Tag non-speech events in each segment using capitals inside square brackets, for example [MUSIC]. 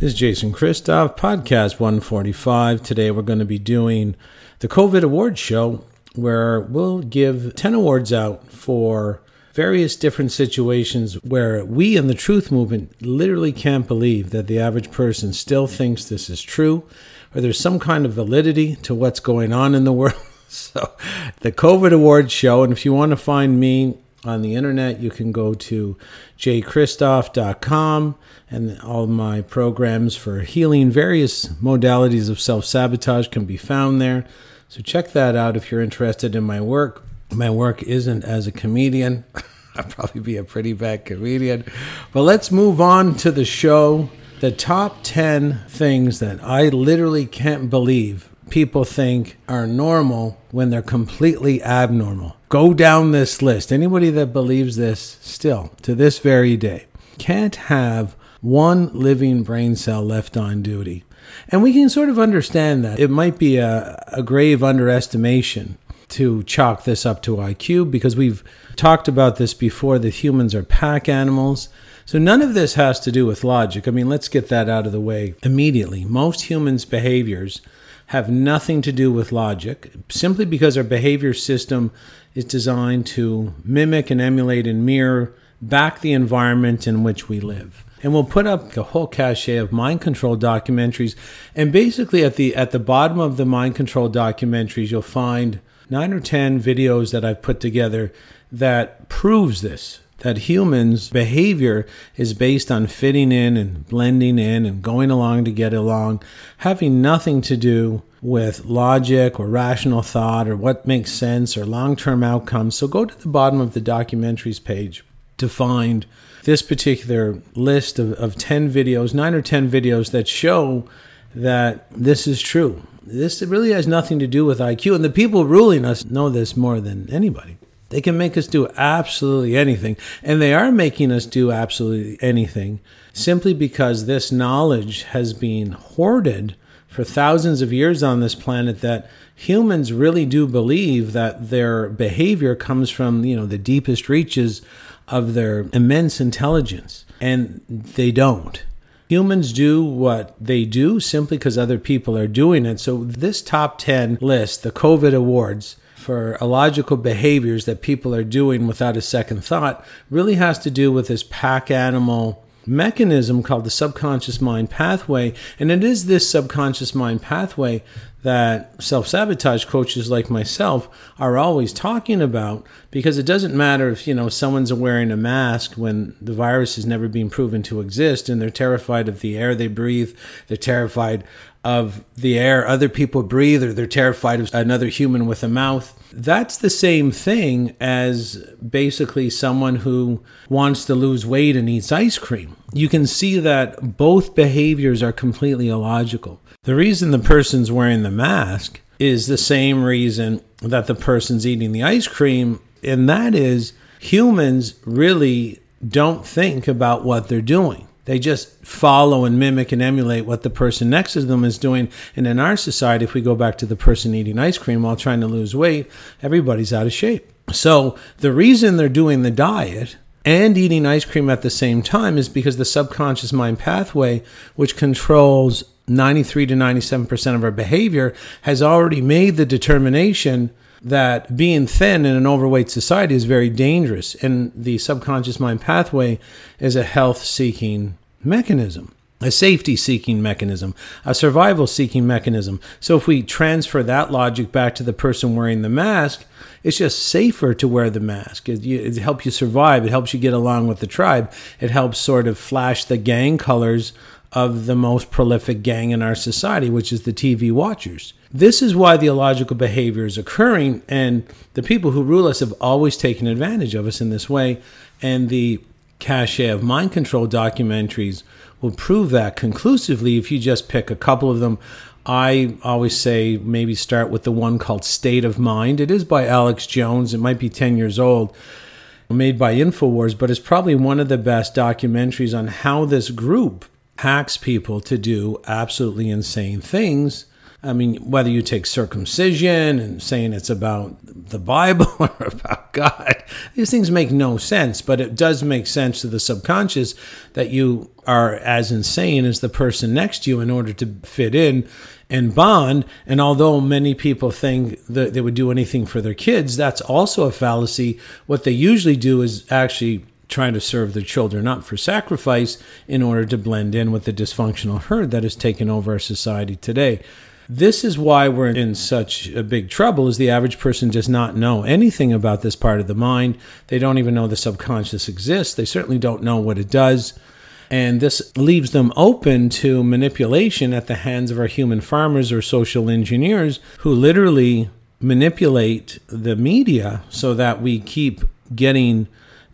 This is Jason Christoff, podcast 145. Today we're going to be doing the COVID Awards show where we'll give 10 awards out for various different situations where we in the truth movement literally can't believe that the average person still thinks this is true or there's some kind of validity to what's going on in the [LAUGHS] world. So, the COVID Awards show, and if you want to find me on the internet, you can go to jchristoff.com and all my programs for healing various modalities of self sabotage can be found there. So check that out if you're interested in my work. My work isn't as a comedian. [LAUGHS] I'd probably be a pretty bad comedian. But let's move on to the show. The top 10 things that I literally can't believe people think are normal when they're completely abnormal. Go down this list. Anybody that believes this still to this very day can't have one living brain cell left on duty. And we can sort of understand that. It might be a, a grave underestimation to chalk this up to IQ because we've talked about this before that humans are pack animals. So none of this has to do with logic. I mean, let's get that out of the way immediately. Most humans' behaviors have nothing to do with logic simply because our behavior system is designed to mimic and emulate and mirror back the environment in which we live and we'll put up a whole cache of mind control documentaries. And basically, at the at the bottom of the mind control documentaries, you'll find nine or ten videos that I've put together that proves this. That humans' behavior is based on fitting in and blending in and going along to get along, having nothing to do with logic or rational thought or what makes sense or long term outcomes. So go to the bottom of the documentaries page to find this particular list of, of 10 videos, nine or 10 videos that show that this is true. This really has nothing to do with IQ. And the people ruling us know this more than anybody. They can make us do absolutely anything. And they are making us do absolutely anything simply because this knowledge has been hoarded for thousands of years on this planet that humans really do believe that their behavior comes from, you know, the deepest reaches of their immense intelligence, and they don't. Humans do what they do simply because other people are doing it. So, this top 10 list, the COVID awards for illogical behaviors that people are doing without a second thought, really has to do with this pack animal mechanism called the subconscious mind pathway. And it is this subconscious mind pathway that self sabotage coaches like myself are always talking about because it doesn't matter if you know someone's wearing a mask when the virus has never been proven to exist and they're terrified of the air they breathe they're terrified of the air other people breathe or they're terrified of another human with a mouth. That's the same thing as basically someone who wants to lose weight and eats ice cream. You can see that both behaviors are completely illogical. The reason the person's wearing the mask is the same reason that the person's eating the ice cream, and that is humans really don't think about what they're doing. They just follow and mimic and emulate what the person next to them is doing. And in our society, if we go back to the person eating ice cream while trying to lose weight, everybody's out of shape. So the reason they're doing the diet and eating ice cream at the same time is because the subconscious mind pathway, which controls 93 to 97% of our behavior has already made the determination that being thin in an overweight society is very dangerous. And the subconscious mind pathway is a health seeking mechanism, a safety seeking mechanism, a survival seeking mechanism. So if we transfer that logic back to the person wearing the mask, it's just safer to wear the mask. It, it helps you survive. It helps you get along with the tribe. It helps sort of flash the gang colors of the most prolific gang in our society, which is the TV watchers. This is why the illogical behavior is occurring, and the people who rule us have always taken advantage of us in this way. And the cache of mind control documentaries will prove that conclusively if you just pick a couple of them. I always say maybe start with the one called State of Mind. It is by Alex Jones, it might be 10 years old made by InfoWars, but it's probably one of the best documentaries on how this group hacks people to do absolutely insane things I mean, whether you take circumcision and saying it's about the Bible [LAUGHS] or about God, these things make no sense, but it does make sense to the subconscious that you are as insane as the person next to you in order to fit in and bond. And although many people think that they would do anything for their kids, that's also a fallacy. What they usually do is actually trying to serve their children up for sacrifice in order to blend in with the dysfunctional herd that has taken over our society today. This is why we're in such a big trouble is the average person does not know anything about this part of the mind. They don't even know the subconscious exists. They certainly don't know what it does. And this leaves them open to manipulation at the hands of our human farmers or social engineers who literally manipulate the media so that we keep getting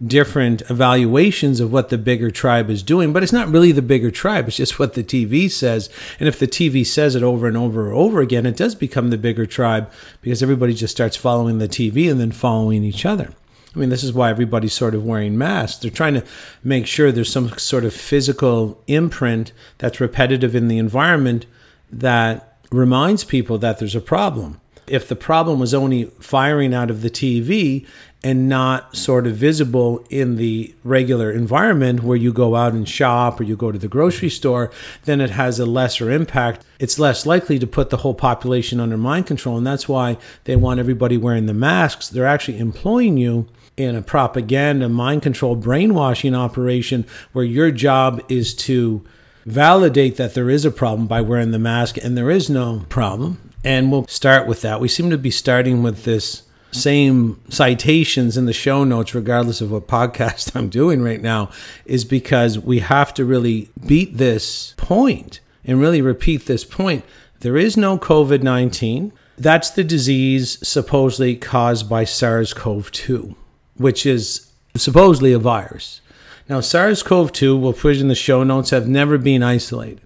different evaluations of what the bigger tribe is doing, but it's not really the bigger tribe. It's just what the TV says. And if the TV says it over and over and over again, it does become the bigger tribe because everybody just starts following the TV and then following each other. I mean, this is why everybody's sort of wearing masks. They're trying to make sure there's some sort of physical imprint that's repetitive in the environment that reminds people that there's a problem. If the problem was only firing out of the TV and not sort of visible in the regular environment where you go out and shop or you go to the grocery store, then it has a lesser impact. It's less likely to put the whole population under mind control. And that's why they want everybody wearing the masks. They're actually employing you in a propaganda, mind control, brainwashing operation where your job is to validate that there is a problem by wearing the mask and there is no problem. And we'll start with that. We seem to be starting with this same citations in the show notes, regardless of what [LAUGHS] podcast I'm doing right now, is because we have to really beat this point and really repeat this point. There is no COVID 19. That's the disease supposedly caused by SARS CoV 2, which is supposedly a virus. Now, SARS CoV 2, we'll put in the show notes, have never been isolated.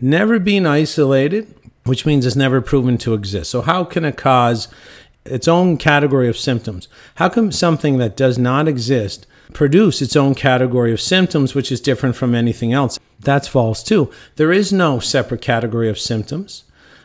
Never been isolated, which means it's never proven to exist. So, how can it cause its own category of symptoms. How can something that does not exist produce its own category of symptoms, which is different from anything else? That's false too. There is no separate category of symptoms.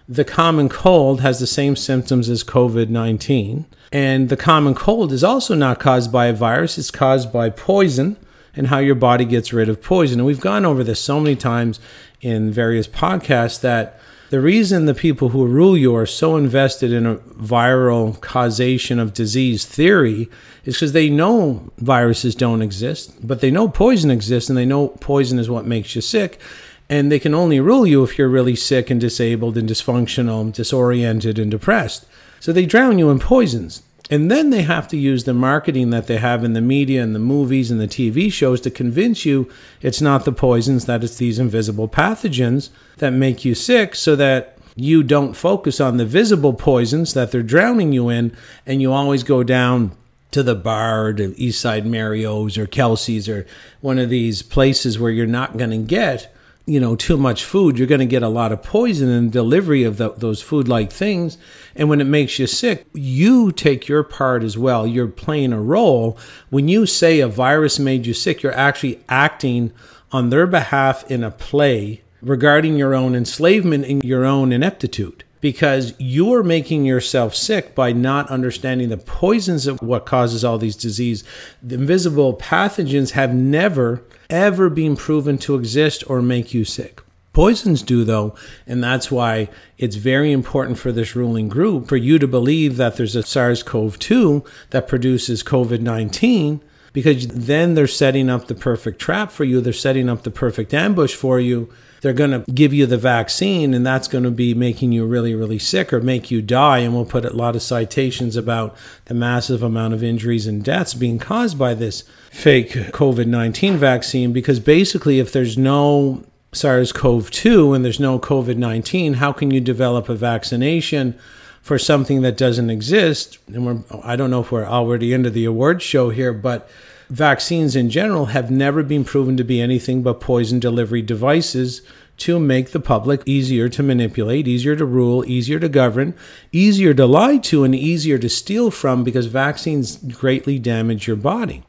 The common cold has the same symptoms as COVID 19. And the common cold is also not caused by a virus, it's caused by poison and how your body gets rid of poison. And we've gone over this so many times in various podcasts that the reason the people who rule you are so invested in a viral causation of disease theory is because they know viruses don't exist, but they know poison exists and they know poison is what makes you sick. And they can only rule you if you're really sick and disabled and dysfunctional, disoriented and depressed. So they drown you in poisons. And then they have to use the marketing that they have in the media and the movies and the TV shows to convince you it's not the poisons, that it's these invisible pathogens that make you sick so that you don't focus on the visible poisons that they're drowning you in and you always go down to the bar to Eastside Mario's or Kelsey's or one of these places where you're not going to get you know too much food you're going to get a lot of poison in delivery of the, those food like things. And when it makes you sick you take your part as well. You're playing a role. When you say a virus made you sick you're actually acting on their behalf in a play regarding your own enslavement and your own ineptitude. Because you're making yourself sick by not understanding the poisons of what causes all these diseases. The invisible pathogens have never ever been proven to exist or make you sick. Poisons do, though, and that's why it's very important for this ruling group for you to believe that there's a SARS CoV 2 that produces COVID 19, because then they're setting up the perfect trap for you. They're setting up the perfect ambush for you they're going to give you the vaccine and that's going to be making you really really sick or make you die. And we'll put a lot of citations about the massive amount of injuries and deaths being caused by this fake covid-19 vaccine because basically if there's no SARS-CoV-2 and there's no COVID-19 how can you develop a vaccination for something that doesn't exist? And we're I don't know if we're already into the award show here but Vaccines in general have never been proven to be anything but poison delivery devices to make the public easier to manipulate, easier to rule, easier to govern, easier to lie to, and easier to steal from because vaccines greatly damage your body.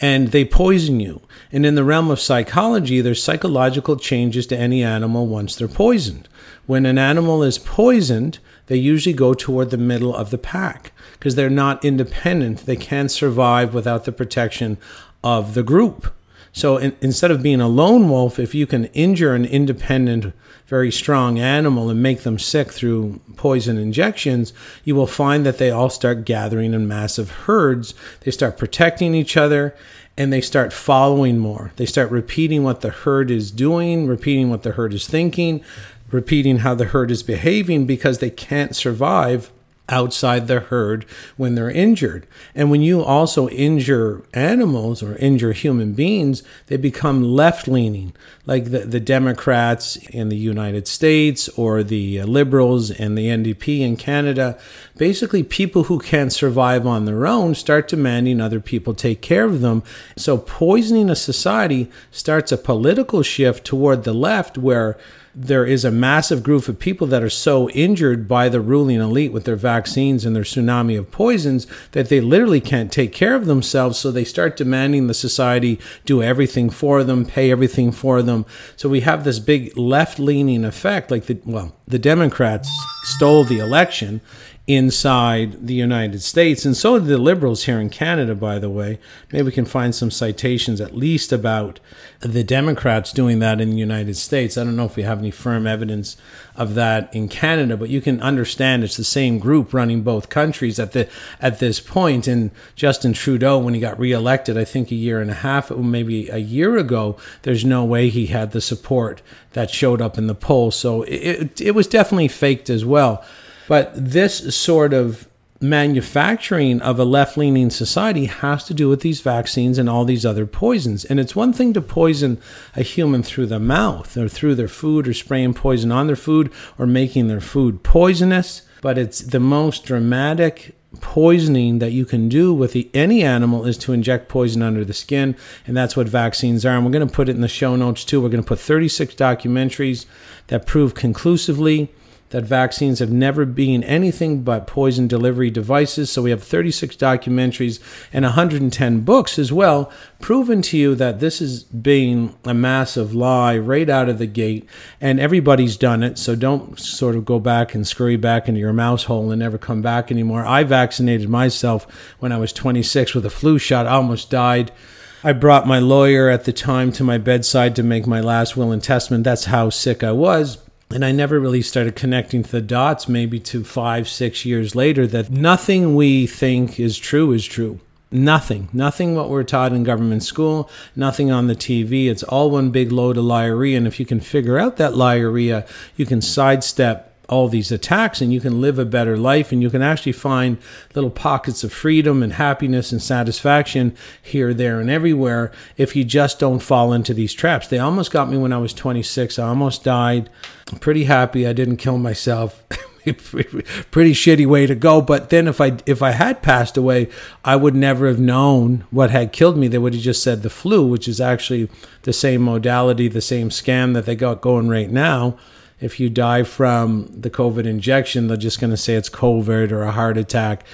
and they poison you. And in the realm of psychology, there's psychological changes to any animal once they're poisoned. When an animal is poisoned, they usually go toward the middle of the pack because they're not independent. They can't survive without the protection of the group. So in, instead of being a lone wolf, if you can injure an independent, very strong animal and make them sick through poison injections, you will find that they all start gathering in massive herds. They start protecting each other and they start following more. They start repeating what the herd is doing, repeating what the herd is thinking, repeating how the herd is behaving because they can't survive outside the herd when they're injured. And when you also injure animals or injure human beings, they become left leaning, like the, the Democrats in the United States or the uh, liberals and the NDP in Canada. Basically, people who can't survive on their own start demanding other people take care of them. So, poisoning a society starts a political shift toward the left where there is a massive group of people that are so injured by the ruling elite with their vaccines and their tsunami of poisons that they literally can't take care of themselves. So they start demanding the society do everything for them, pay everything for them. So we have this big left leaning effect. Like the, well, the Democrats stole the election inside the United States. And so did the liberals here in Canada, by the way. Maybe we can find some citations at least about the Democrats doing that in the United States. I don't know if we have any firm evidence of that in Canada, but you can understand it's the same group running both countries at the at this point. And Justin Trudeau, when he got reelected, I think a year and a half, maybe a year ago, there's no way he had the support that showed up in the poll. So it, it, it was definitely faked as well. But this sort of manufacturing of a left leaning society has to do with these vaccines and all these other poisons. And it's one thing to poison a human through the mouth or through their food or spraying poison on their food or making their food poisonous, but it's the most dramatic poisoning that you can do with the, any animal is to inject poison under the skin and that's what vaccines are and we're going to put it in the show notes too we're going to put 36 documentaries that prove conclusively that vaccines have never been anything but poison delivery devices. So we have 36 documentaries and 110 books as well, proven to you that this is being a massive lie right out of the gate. And everybody's done it. So don't sort of go back and scurry back into your mouse hole and never come back anymore. I vaccinated myself when I was 26 with a flu shot. I almost died. I brought my lawyer at the time to my bedside to make my last will and testament. That's how sick I was and I never really started connecting the dots, maybe to five, six years later, that nothing we think is true is true. Nothing. Nothing what we're taught in government school, nothing on the TV. It's all one big load of liarrhea. And if you can figure out that liarrhea, you can sidestep all these attacks and you can live a better life and you can actually find little pockets of freedom and happiness and satisfaction here, there, and everywhere if you just don't fall into these traps. They almost got me when I was 26. I almost died. I'm pretty happy I didn't kill myself. [LAUGHS] pretty shitty way to go but then if i if i had passed away i would never have known what had killed me they would have just said the flu which is actually the same modality the same scam that they got going right now if you die from the COVID injection, they're just going to say it's COVID or a heart attack.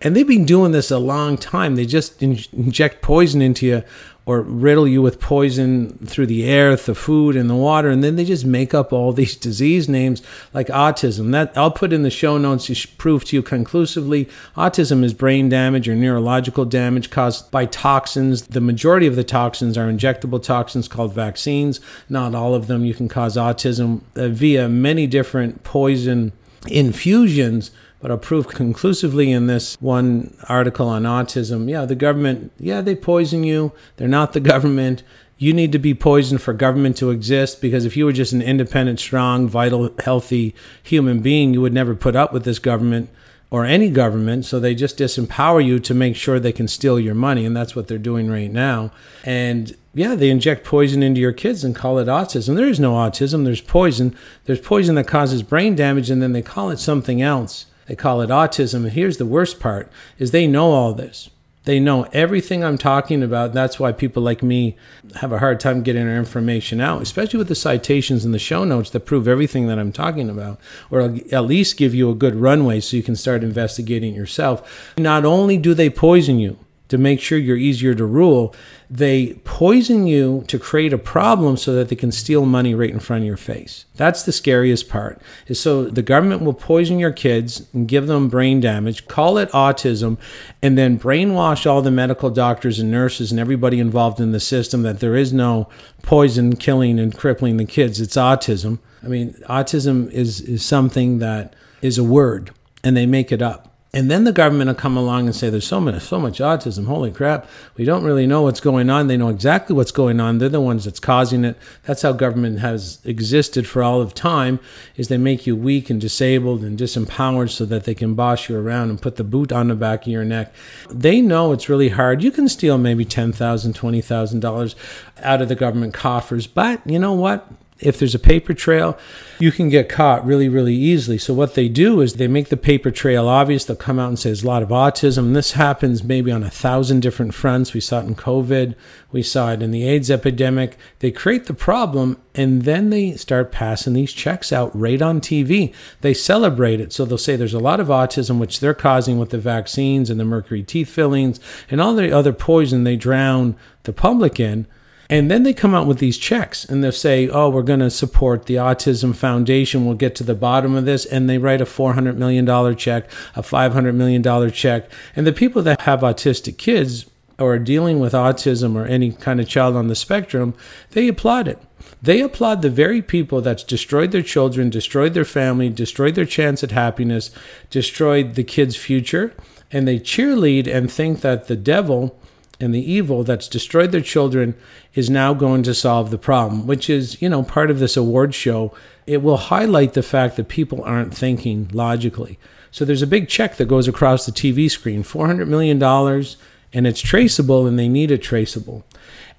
And they've been doing this a long time. They just in- inject poison into you or riddle you with poison through the air, the food, and the water, and then they just make up all [LAUGHS] these disease names like autism. That I'll put in the show notes to prove to you conclusively. Autism is brain damage or neurological damage caused by toxins. The majority of the toxins are injectable toxins called vaccines. Not all of them. You can cause autism uh, via many different poison infusions but I'll prove conclusively in this one article on autism yeah, the government, yeah, they poison you. They're not the [LAUGHS] government. You need to be poisoned for government to exist because if you were just an independent, strong, vital, healthy human being, you would never put up with this government or any government. So they just disempower you to make sure they can steal your money. And that's what they're doing right now. And yeah, they inject poison into your kids and call it autism. There is no autism, there's poison. There's poison that causes brain damage, and then they call it something else. They call it autism. And here's the worst part is they know all this. They know everything I'm talking about. That's why people like me have a hard time getting our information out, especially with the citations and the show notes that prove everything that I'm talking about, or at least give you a good runway so you can start investigating yourself. Not only do they poison you, to make sure you're easier to rule, they poison you to create a problem so that they can steal money right in front of your face. That's the scariest part. Is so the government will poison your kids and give them brain damage, call it autism, and then brainwash all the medical doctors and nurses and everybody involved in the system that there is no poison killing and crippling the kids. It's autism. I mean, autism is is something that is a word and they make it up. And then the government will come along and say, there's so much, so much autism. Holy crap. We don't really know what's going on. They know exactly what's going on. They're the ones that's causing it. That's how government has existed for all of time is they make you weak and disabled and disempowered so that they can boss you around and put the boot on the back of your neck. They know it's really hard. You can steal maybe $10,000, $20,000 out of the government coffers. But you know what? If there's a paper trail, you can get caught really, really easily. So what they do is they make the paper trail obvious. They'll come out and say there's a lot of autism. This happens maybe on a thousand different fronts. We saw it in COVID. We saw it in the AIDS epidemic. They create the problem and then they start passing these checks out right on TV. They celebrate it. So they'll say there's a lot of autism, which they're causing with the vaccines and the mercury teeth fillings and all the other poison they drown the public in. And then they come out with these checks and they'll say, oh, we're going to support the Autism Foundation. We'll get to the bottom of this. And they write a $400 million check, a $500 million check. And the people that have autistic kids or are dealing with autism or any kind of child on the spectrum, they applaud it. They applaud the very people that's destroyed their children, destroyed their family, destroyed their chance at happiness, destroyed the kid's future. And they cheerlead and think that the devil and the evil that's destroyed their children is now going to solve the problem, which is, you know, part of this award show. It will highlight the fact that people aren't thinking logically. So there's a big check that goes across the TV screen $400 million, and it's traceable, and they need it traceable.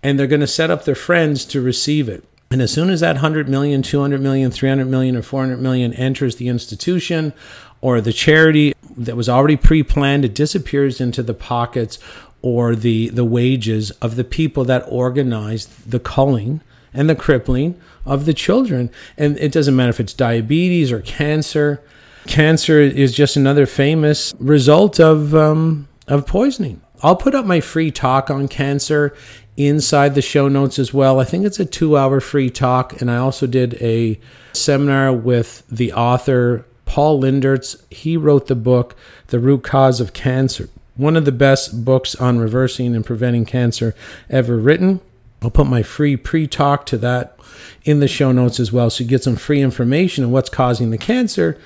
And they're going to set up their friends to receive it. And as soon as that 100 million, 200 million, 300 million, or 400 million enters the institution or the charity that was already pre planned, it disappears into the pockets or the, the wages of the people that organize the culling and the crippling of the children. And it doesn't matter if it's diabetes or cancer. Cancer is just another famous result of, um, of poisoning. I'll put up my free talk on cancer inside the show notes as well. I think it's a two hour free talk. And I also did a seminar with the author, Paul Leendertse. He wrote the book, The Root Cause of Cancer one of the best books on reversing and preventing cancer ever written. I'll put my free pre talk to that in the show notes as well. So you get some free information on what's causing the cancer.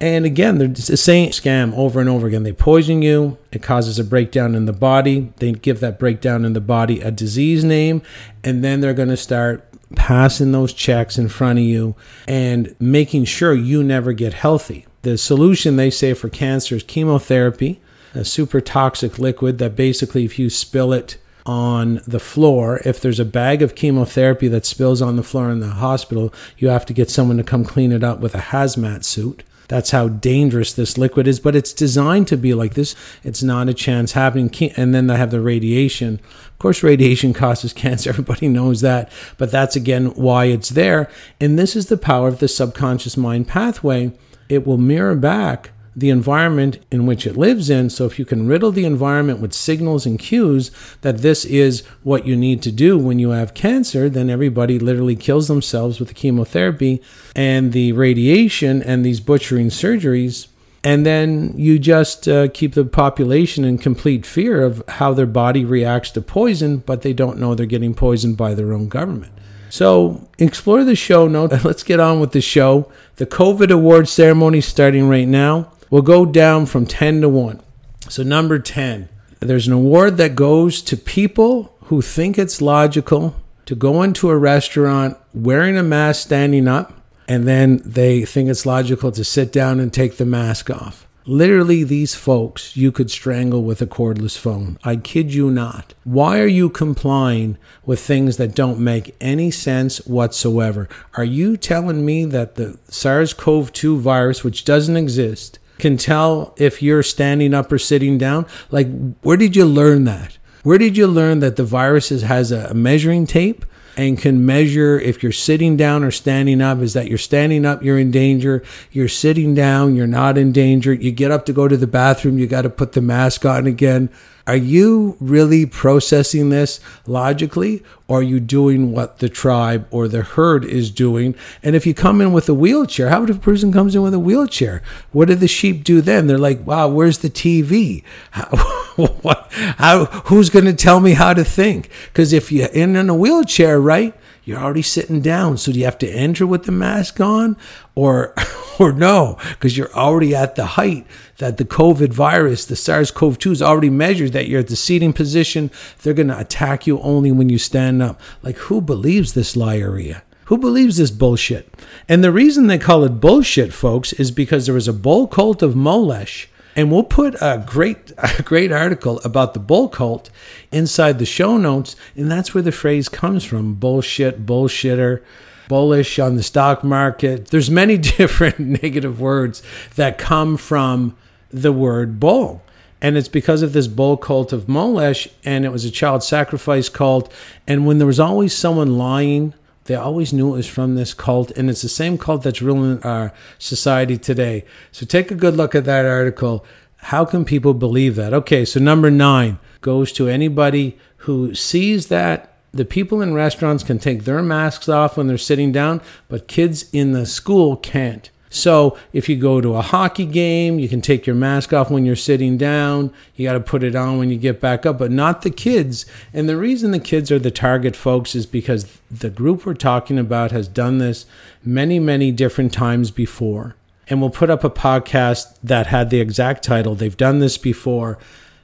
And again, they're the same scam over and over again. They poison you, it causes a breakdown in the body. They give that breakdown in the body a disease name, and then they're going to start passing those checks in front of you and making sure you never get healthy. The solution they say for cancer is chemotherapy a super toxic liquid that basically, if you spill it on the floor, if there's a bag of chemotherapy that spills on the floor in the hospital, you have to get someone to come clean it up with a hazmat suit. That's how dangerous this liquid is, but it's designed to be like this. It's not a chance happening. And then they have the radiation. Of course, radiation [LAUGHS] causes cancer. Everybody knows that. But that's again why it's there. And this is the power of the subconscious mind pathway. It will mirror back the environment in which it lives in. So, if you can riddle the environment with signals and cues that this is what you need to do when you have cancer, then everybody literally kills themselves with the chemotherapy and the radiation and these butchering surgeries. And then you just uh, keep the population in complete fear of how their body reacts to poison, but they don't know they're getting poisoned by their own government. So explore the show notes. [LAUGHS] Let's get on with the show. The COVID award ceremony starting right now will go down from 10 to 1. So, number 10, there's an award that goes to people who think it's logical to go into a restaurant wearing a mask, standing up, and then they think it's logical to sit down and take the mask off. Literally, these folks you could strangle with a cordless phone. I kid you not. Why are you complying with things that don't make any sense whatsoever? Are you telling me that the SARS CoV 2 virus, which doesn't exist, can tell if you're standing up or sitting down. Like, where did you learn that? Where did you learn that the virus has a measuring tape and can measure if you're sitting down or standing up? Is that you're standing up, you're in danger. You're sitting down, you're not in danger. You get up to go to the bathroom, you got to put the mask on again. Are you really processing this logically, or are you doing what the tribe or the herd is doing? And if you come in with a wheelchair, how about if a person comes in with a wheelchair? What do the sheep do then? They're like, wow, where's the TV? How, [LAUGHS] what, how, who's going to tell me how to think? Because if you're in, in a wheelchair, right? You're already sitting down. So do you have to enter with the mask on or [LAUGHS] or no? Because you're already at the height that the COVID virus, the SARS-CoV-2 is already measured that you're at the seating position. They're gonna attack you only when you stand up. Like who believes this liarrhea? Who believes this bullshit? And the reason they call it bullshit, folks, is because there was a bull cult of Molesh and we'll put a great, [LAUGHS] a great article about the bull cult inside the show notes. And that's where the phrase comes from bullshit, bullshitter, bullish on the stock market. There's many [LAUGHS] different negative words that come from the word bull. And it's because of this bull cult of Molesh, and it was a child sacrifice cult. And when there was always someone lying they always knew it was from this cult, and it's the same cult that's ruling our society today. So take a good look at that article. How can people believe that? Okay, so number nine goes to anybody who sees that the people in restaurants can take their masks off when they're sitting down, but kids in the school can't. So if you go to a hockey game, you can take your mask off when you're sitting down. You got to put it on when you get back up, but not the kids. And the reason the kids are the target folks is because the group we're talking about has done this many, many different times before. And we'll put up a podcast that had the exact title. They've done this before.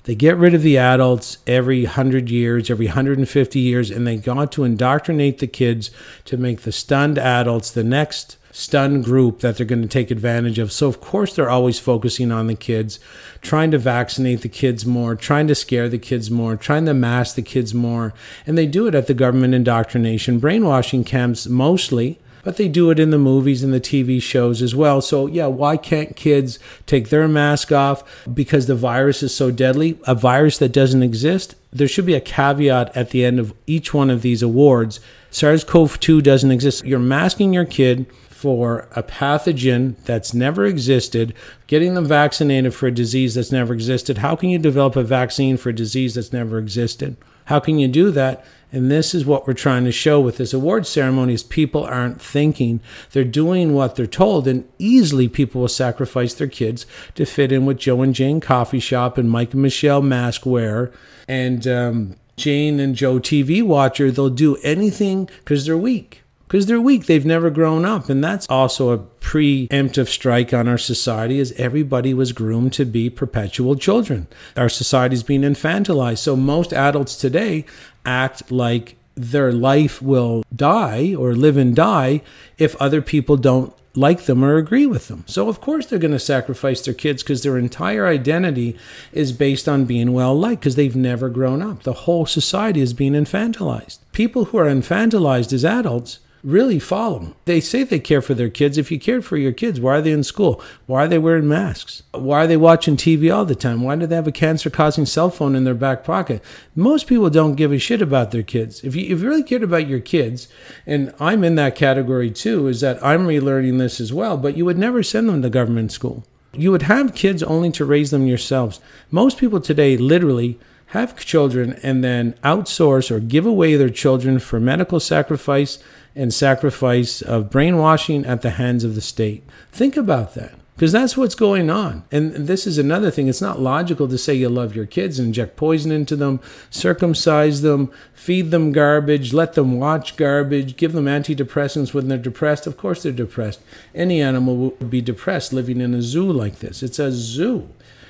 They get rid of the adults every 100 years, every 150 years, and they got to indoctrinate the kids to make the stunned adults the next stun group that they're going to take advantage of. So, of course, they're always focusing on the kids, trying to vaccinate the kids more, trying to scare the kids more, trying to mask the kids more. And they do it at the government indoctrination brainwashing camps mostly. But they do it in the movies and the TV shows as well. So, yeah, why can't kids take their mask off? Because the virus is so deadly, a virus that doesn't exist. There should be a caveat at the end of each one of these awards. SARS CoV 2 doesn't exist. You're masking your kid for a pathogen that's never existed, getting them vaccinated for a disease that's never existed. How can you develop a vaccine for a disease that's never existed? How can you do that? And this is what we're trying to show with this award ceremony is people aren't thinking. They're doing what they're told. And easily people will sacrifice their kids to fit in with Joe and Jane Coffee Shop and Mike and Michelle Mask Wear and um, Jane and Joe TV Watcher. They'll do anything because they're weak because they're weak. They've never grown up. And that's also a preemptive strike on our society as everybody was groomed to be perpetual children. Our society's being infantilized. So most adults today act like their life will die or live and die if other people don't like them or agree with them. So, of course, they're going to sacrifice their kids because their entire identity is based on being well liked because they've never grown up. The whole society is being infantilized. People who are infantilized as adults really follow. Them. They say they care for their kids. If you cared for your kids, why are they in school? Why are they wearing masks? Why are they watching TV all the time? Why do they have a cancer causing cell phone in their back pocket? Most people don't give a shit about their kids. If you, if you really cared about your kids, and I'm in that category too, is that I'm relearning this as well, but you would never send them to government school. You would have kids only to raise them yourselves. Most people today literally have children and then outsource or give away their children for medical sacrifice and sacrifice of brainwashing at the hands of the state. Think about that because that's what's going on. And this is another thing. It's not logical to say you love your kids inject poison into them, circumcise them, feed them garbage, let them watch garbage, give them antidepressants when they're depressed. Of course, they're depressed. Any animal would be depressed living in a zoo like this. It's a zoo.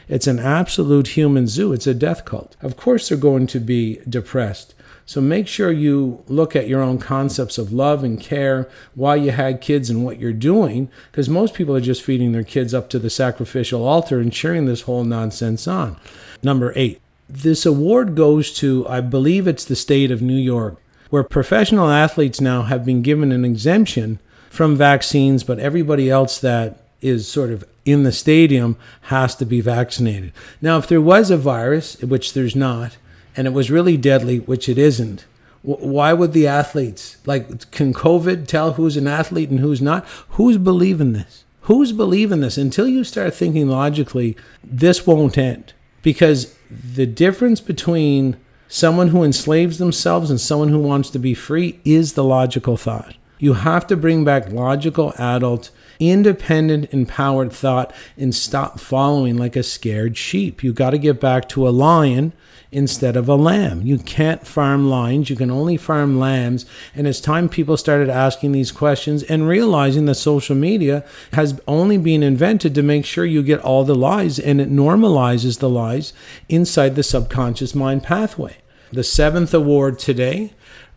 It's an absolute human zoo. It's a death cult. Of course, they're going to be depressed. So make sure you look at your own concepts of love and care, why you had kids and what you're doing, because most people are just feeding their kids up to the sacrificial altar and cheering this whole nonsense on. Number eight, this award goes to, I believe it's the state of New York, where professional athletes now have been given an exemption from vaccines, but everybody else that is sort of in the stadium has to be vaccinated. Now, if there was a virus, which there's not, and it was really deadly, which it isn't. Why would the athletes like can COVID tell who's an athlete and who's not? Who's believing this? Who's believing this? Until you start thinking logically, this won't end. Because the difference between someone who enslaves themselves and someone who wants to be free is the logical thought. You have to bring back logical, adult, independent, empowered thought and stop following like a scared sheep. You got to get back to a lion instead of a lamb. You can't farm lions, you can only farm lambs. And it's time people started asking these questions and realizing that social media has only been invented to make sure you get all the lies and it normalizes the lies inside the subconscious mind pathway. The seventh award today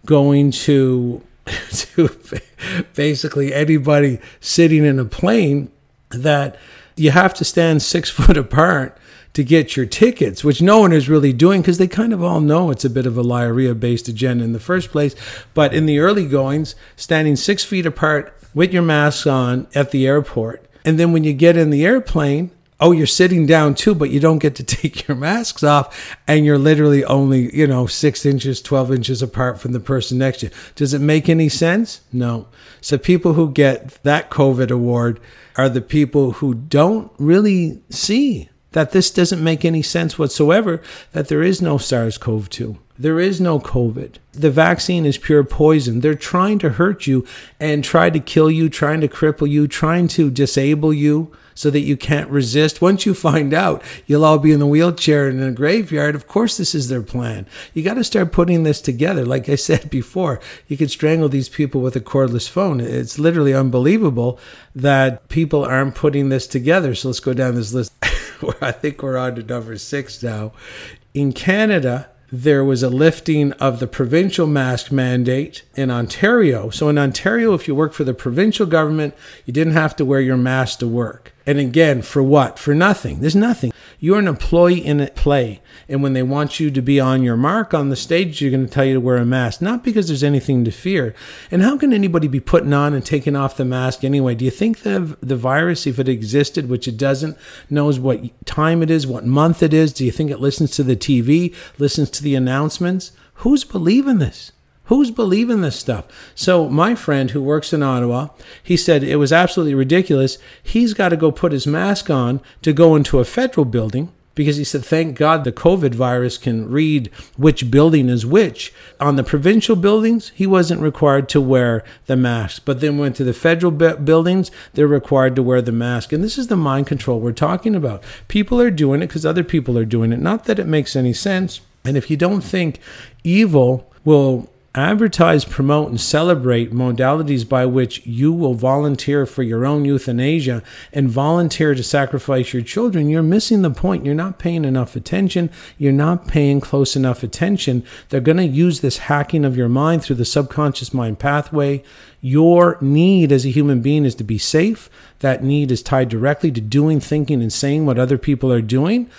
going to [LAUGHS] to basically anybody sitting in a plane that you have to stand six foot apart to get your tickets, which no one is really doing because they kind of all know it's a bit of a liarrhea based agenda in the first place. But in the early goings, standing six feet apart with your mask on at the airport. And then when you get in the airplane, oh, you're sitting down too, but you don't get to [LAUGHS] take your masks off. And you're literally only, you know, six inches, 12 inches apart from the person next to you. Does it make any sense? No. So people who get that COVID award are the people who don't really see that this doesn't make any sense whatsoever, that there is no SARS CoV 2. There is no COVID. The vaccine is pure poison. They're trying to hurt you and try to kill you, trying to cripple you, trying to disable you so that you can't resist. Once you find out, you'll all be in the wheelchair and in a graveyard. Of course, this is their plan. You got to start putting this together. Like I said before, you could strangle these people with a cordless phone. It's literally unbelievable that people aren't putting this together. So let's go down this list. [LAUGHS] [LAUGHS] I think we're on to number six now. In Canada, there was a lifting of the provincial mask mandate in Ontario. So, in Ontario, if you work for the provincial government, you didn't have to wear your mask to work. And again, for what? For nothing. There's nothing. You're an employee in a play. And when they want you to be on your mark on the stage, you're going to tell you to wear a mask, not because there's anything to fear. And how can anybody be putting on and taking off the mask anyway? Do you think the, the virus, if it existed, which it doesn't, knows what time it is, what month it is? Do you think it listens to the TV, listens to the announcements? Who's believing this? Who's believing this stuff? So, my friend who works in Ottawa, he said it was absolutely ridiculous. He's got to go put his mask on to go into a federal building because he said, thank God the COVID virus can read which building is which. On the provincial buildings, he wasn't required to wear the mask, but then went to the federal buildings, they're required to wear the mask. And this is the mind control we're talking about. People are doing it because other people are doing it. Not that it makes any sense. And if you don't think evil will advertise, promote, and celebrate modalities by which you will volunteer for your own euthanasia and volunteer to sacrifice your children, you're missing the point. You're not paying enough attention. You're not paying close enough attention. They're going to use this hacking of your mind through the subconscious mind pathway. Your need as a human being is to be safe. That need is tied directly to doing, thinking, and saying what other people are doing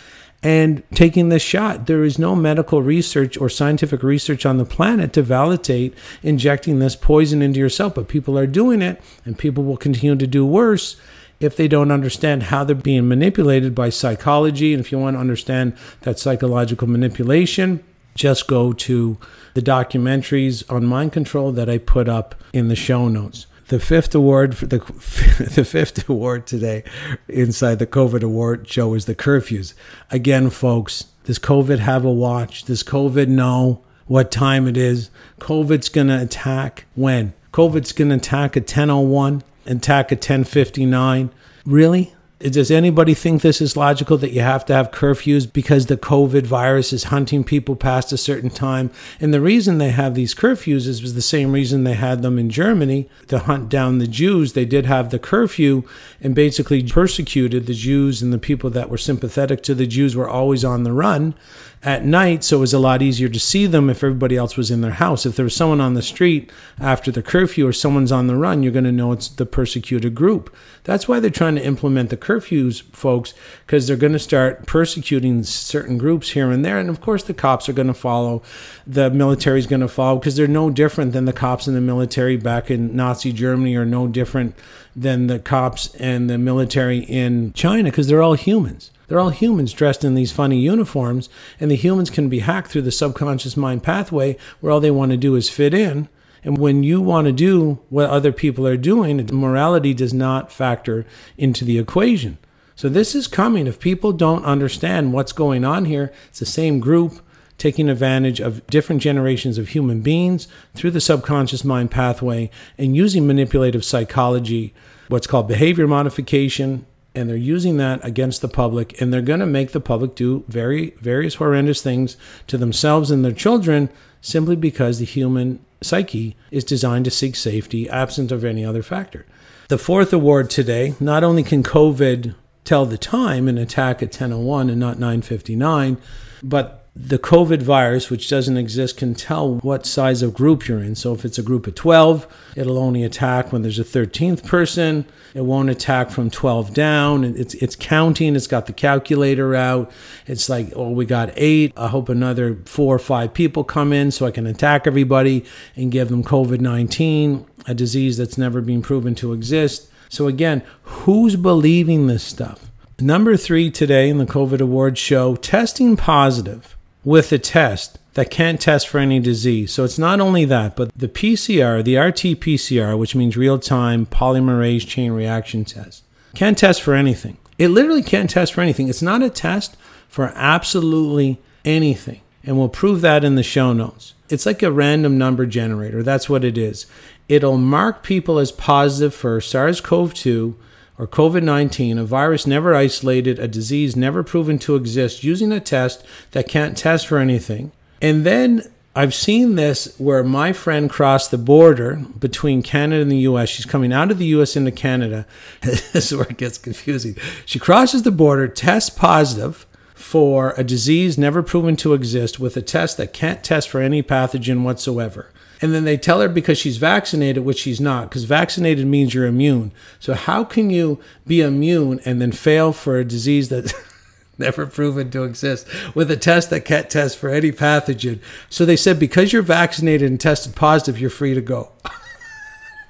and taking this shot. There is no medical research or scientific research on the planet to validate injecting this poison into yourself, but people are doing it, and people will continue to do worse if they don't understand how they're being manipulated by psychology. And if you want to understand that psychological manipulation, just go to the documentaries on mind control that I put up in the show notes the fifth award for the [LAUGHS] the fifth award today inside the COVID award show is the curfews. Again, folks, does COVID have a watch? Does COVID know what time it is? COVID's gonna attack when? COVID's gonna attack at 1001, attack at 1059. Really? Does anybody think this is logical that you have to have curfews because the COVID virus is hunting people past a certain time? And the reason they have these curfews is the same reason they had them in Germany to hunt down the Jews. They did have the curfew and basically persecuted the Jews, and the people that were sympathetic to the Jews were always on the run at night, so it was a lot easier to see them if everybody else was in their house. If there was someone on the street after the curfew or someone's on the run, you're going to know it's the persecuted group. That's why they're trying to implement the curfews, folks, because they're going to start persecuting certain groups here and there. And of course, the cops are going to follow, the military is going to follow, because they're no different than the cops in the military back in Nazi Germany, or no different than the cops and the military in China, because they're all humans. They're all humans dressed in these funny uniforms, and the humans can be hacked through the subconscious mind pathway where all they want to do is fit in. And when you want to do what other people are doing, morality does not factor into the equation. So this is coming. If people don't understand what's going on here, it's the same group taking advantage of different generations of human beings through the subconscious mind pathway and using manipulative psychology, what's called behavior modification, and they're using that against the public and they're going to make the public do very various horrendous things to themselves and their children simply because the human psyche is designed to seek safety absent of any other factor. The fourth award today, not only can COVID tell the time and attack at 10:01 and not 9:59, but the COVID virus, which doesn't exist, can tell what size of group you're in. So if it's a group of 12, it'll only attack when there's a 13th person. It won't attack from 12 down. It's it's counting. It's got the calculator out. It's like, oh, we got eight. I hope another four or five people come in so I can attack everybody and give them COVID 19, a disease that's never been proven to exist. So again, who's believing this stuff? Number three today in the COVID Awards show testing positive with a test that can't test for any disease. So it's not only that, but the PCR, the RT PCR, which means real time polymerase chain reaction test, can't test for anything. It literally can't test for anything. It's not a test for absolutely anything. And we'll prove that in the show notes. It's like a random number generator. That's what it is. It'll mark people as positive for SARS CoV 2 or COVID 19, a virus never isolated, a disease never proven to exist, using a test that can't test for anything. And then I've seen this where my friend crossed the border between Canada and the US. She's coming out of the US into Canada. [LAUGHS] this is where it gets confusing. She crosses the border, tests positive for a disease never proven to exist with a test that can't test for any pathogen whatsoever. And then they tell her because she's vaccinated, which she's not, because vaccinated means you're immune. So how can you be immune and then fail for a disease that's [LAUGHS] never proven to exist with a test that can't test for any pathogen? So they said because you're vaccinated and tested positive, you're free to go.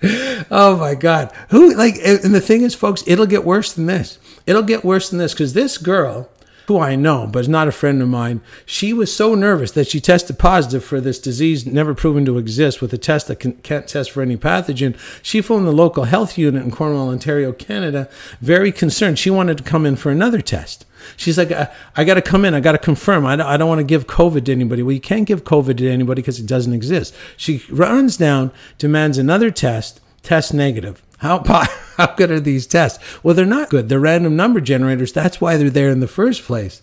[LAUGHS] oh my God. Who, like, and the thing is, folks, it'll get worse than this. It'll get worse than this because this girl who I know, but is not a friend of mine, she was so nervous that she tested positive for this disease never proven to exist with a test that can, not test for any pathogen. She phoned the local health unit in Cornwall, Ontario, Canada, very concerned. She wanted to come in for another test. She's like, I, I got to come in. I got to confirm. I I don't want to give COVID to anybody. Well, you can't give COVID to anybody because it doesn't exist. She runs down, demands another test, test negative. How, [LAUGHS] how good are these tests? Well, they're not good. They're random number generators. That's why they're there in the first place.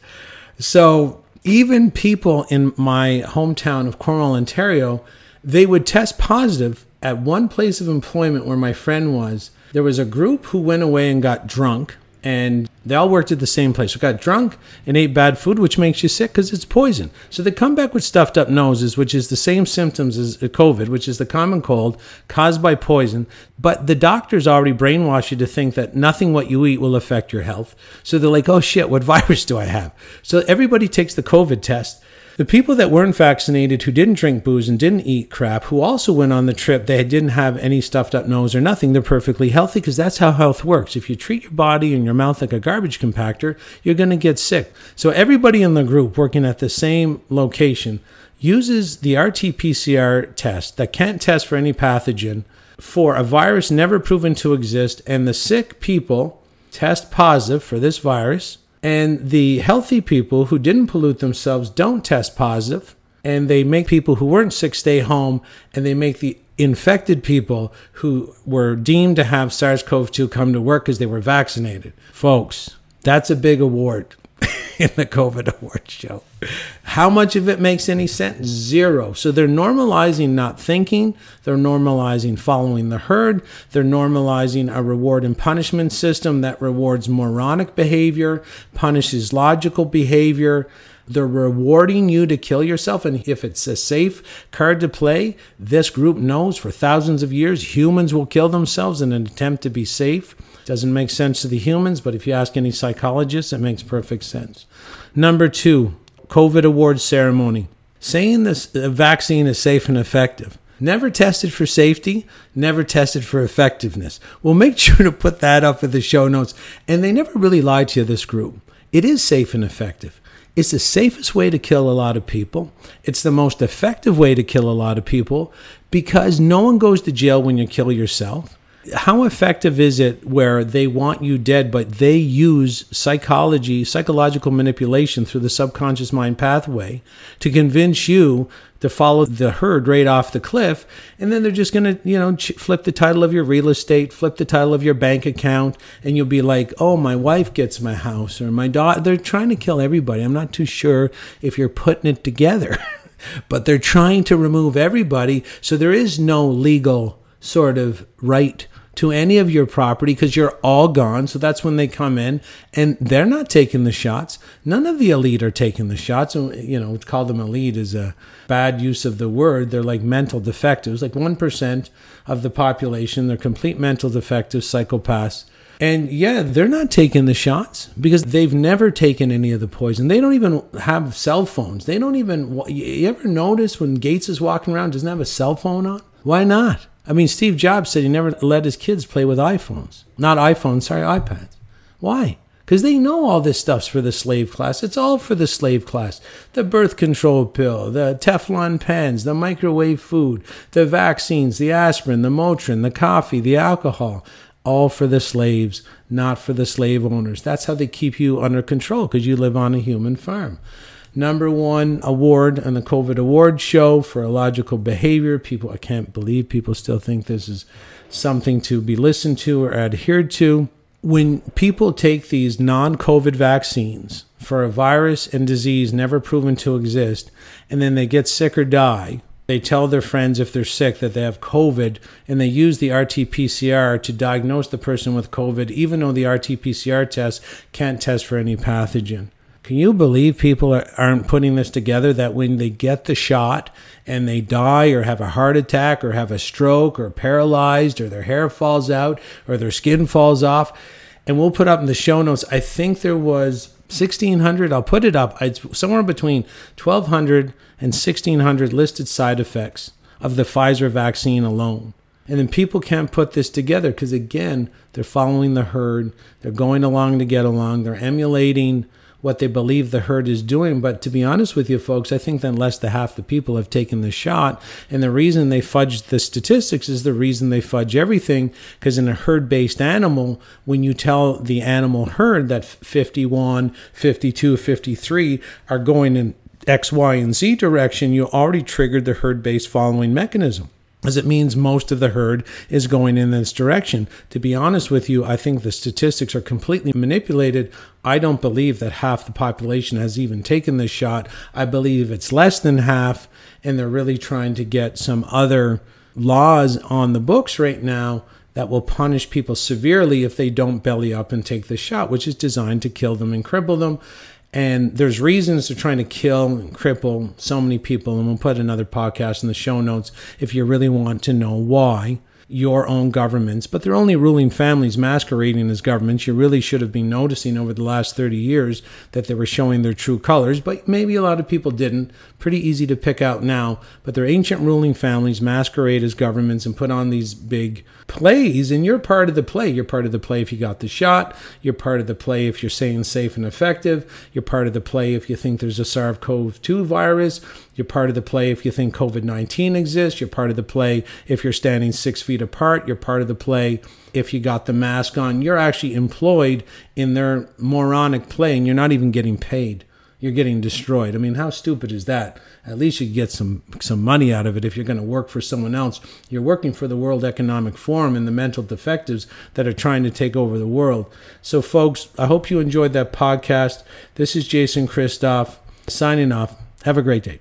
So even people in my hometown of Cornwall, Ontario, they would test positive at one place of employment where my friend was. There was a group who went away and got drunk and they all worked at the same place. We got drunk and ate bad food, which makes you sick because it's poison. So they come back with stuffed up noses, which is the same symptoms as uh, COVID, which is the common cold caused by poison. But the doctors already brainwash you to think that nothing what you eat will affect your health. So they're like, oh shit, what [LAUGHS] virus do I have? So everybody takes the COVID test the people that weren't vaccinated, who didn't drink booze and didn't eat crap, who also went on the trip, they didn't have any stuffed up nose or nothing. They're perfectly healthy because that's how health works. If you treat your body and your mouth like a garbage compactor, you're going to get sick. So everybody in the group working at the same location uses the RT PCR test that can't test for any pathogen for a virus never proven to exist, and the sick people test positive for this virus and the healthy people who didn't pollute themselves don't test positive, and they make people who weren't sick stay home, and they make the infected people who were deemed to have SARS CoV 2 come to work because they were vaccinated. Folks, that's a big award. [LAUGHS] in the COVID award show. How much of it makes any sense? Zero. So they're normalizing not thinking, they're normalizing following the herd, they're normalizing a reward and punishment system that rewards moronic behavior, punishes logical behavior. They're rewarding you to kill yourself. And if it's a safe card to play, this group knows for thousands of years humans will kill themselves in an attempt to be safe. Doesn't make sense to the humans, but if you ask any psychologist, it makes perfect sense. Number two, COVID awards ceremony. Saying this vaccine is safe and effective. Never tested for safety, never tested for effectiveness. We'll make [LAUGHS] sure to put that up in the show notes. And they never really lied to you, this group. It is safe and effective. It's the safest way to kill a lot of people. It's the most effective way to kill a lot of people because no one goes to jail when you kill yourself. How effective is it where they want you dead, but they use psychology, psychological manipulation through the subconscious mind pathway to convince you to follow the herd right off the cliff. And then they're just going to, you know, flip the title of your real estate, flip the title of your bank account, and you'll be like, oh, my wife gets my house or my daughter. They're trying to kill everybody. I'm not too sure if you're putting it together, [LAUGHS] but they're trying to remove everybody. So there is no legal sort of right to any of your property because you're all gone. So that's when they come in and they're not taking the shots. None of the elite are taking the shots. And, You know, call them elite is a bad use of the word. They're like mental defectives, like 1% of the population. They're complete mental defectives, psychopaths. And yeah, they're not taking the shots because they've never taken any of the poison. They don't even have cell phones. They don't even. You ever notice when Gates is walking around, doesn't have a cell phone on? Why not? I mean, Steve Jobs said he never let his kids play with iPhones. Not iPhones, sorry, iPads. Why? Because they know all this stuff's for the slave class. It's all for the slave class. The birth control pill, the Teflon pens, the microwave food, the vaccines, the aspirin, the Motrin, the coffee, the alcohol. All for the slaves, not for the slave owners. That's how they keep you under control because you live on a human farm number one award on the COVID award show for illogical behavior. People, I can't believe people still think this is something to be listened to or adhered to. When people take these non COVID vaccines for a virus and disease never proven to exist, and then they get sick or die, they tell their friends if they're sick that they have COVID, and they use the RT PCR to diagnose the person with COVID, even though the RT PCR test can't test for any pathogen. Can you believe people aren't putting this together that when they get the shot and they die or have a heart attack or have a stroke or paralyzed or their hair falls out or their skin falls off? And we'll put up in the show notes, I think there was 1600 i'll put it up it's somewhere between 1200 and 1600 listed side effects of the pfizer vaccine alone and then people can't put this together because again they're following the herd they're going along to get along they're emulating what they believe the herd is doing. But to be honest with you, folks, I think that less than half the people have taken the shot. And the reason they fudge the statistics is the reason they fudge everything. Because in a herd based animal, when you tell the animal herd that 51, 52, 53 are going in X, Y, and Z direction, you already triggered the herd based following mechanism as it means most of the herd is going in this direction. To be honest with you, I think the statistics are completely manipulated. I don't believe that half the population has even taken this shot. I believe it's less than half, and they're really trying to get some other laws on the books right now that will punish people severely if they don't belly up and take the shot, which is designed to kill them and cripple them. And there's reasons they're trying to kill and cripple so many people. And we'll put another podcast in the show notes if you really want to know why your own governments, but they're only ruling families masquerading as governments. You really should have been noticing over the last 30 years that they were showing their true colors, but maybe a lot of people didn't. Pretty easy to pick out now, but they're ancient ruling families masquerade as governments and put on these big plays, and you're part of the play. You're part of the play if you got the shot, you're part of the play if you're saying safe and effective, you're part of the play if you think there's a SARS CoV 2 virus, you're part of the play if you think COVID 19 exists. You're part of the play if you're standing six feet apart. You're part of the play if you got the mask on. You're actually employed in their moronic play and you're not even getting paid. You're getting destroyed. I mean, how stupid is that? At least you get some some money out of it if you're going to work for someone else. You're working for the World Economic Forum and the mental defectives that are trying to take over the world. So, folks, I hope you enjoyed that podcast. This is Jason Christoff signing off. Have a great day.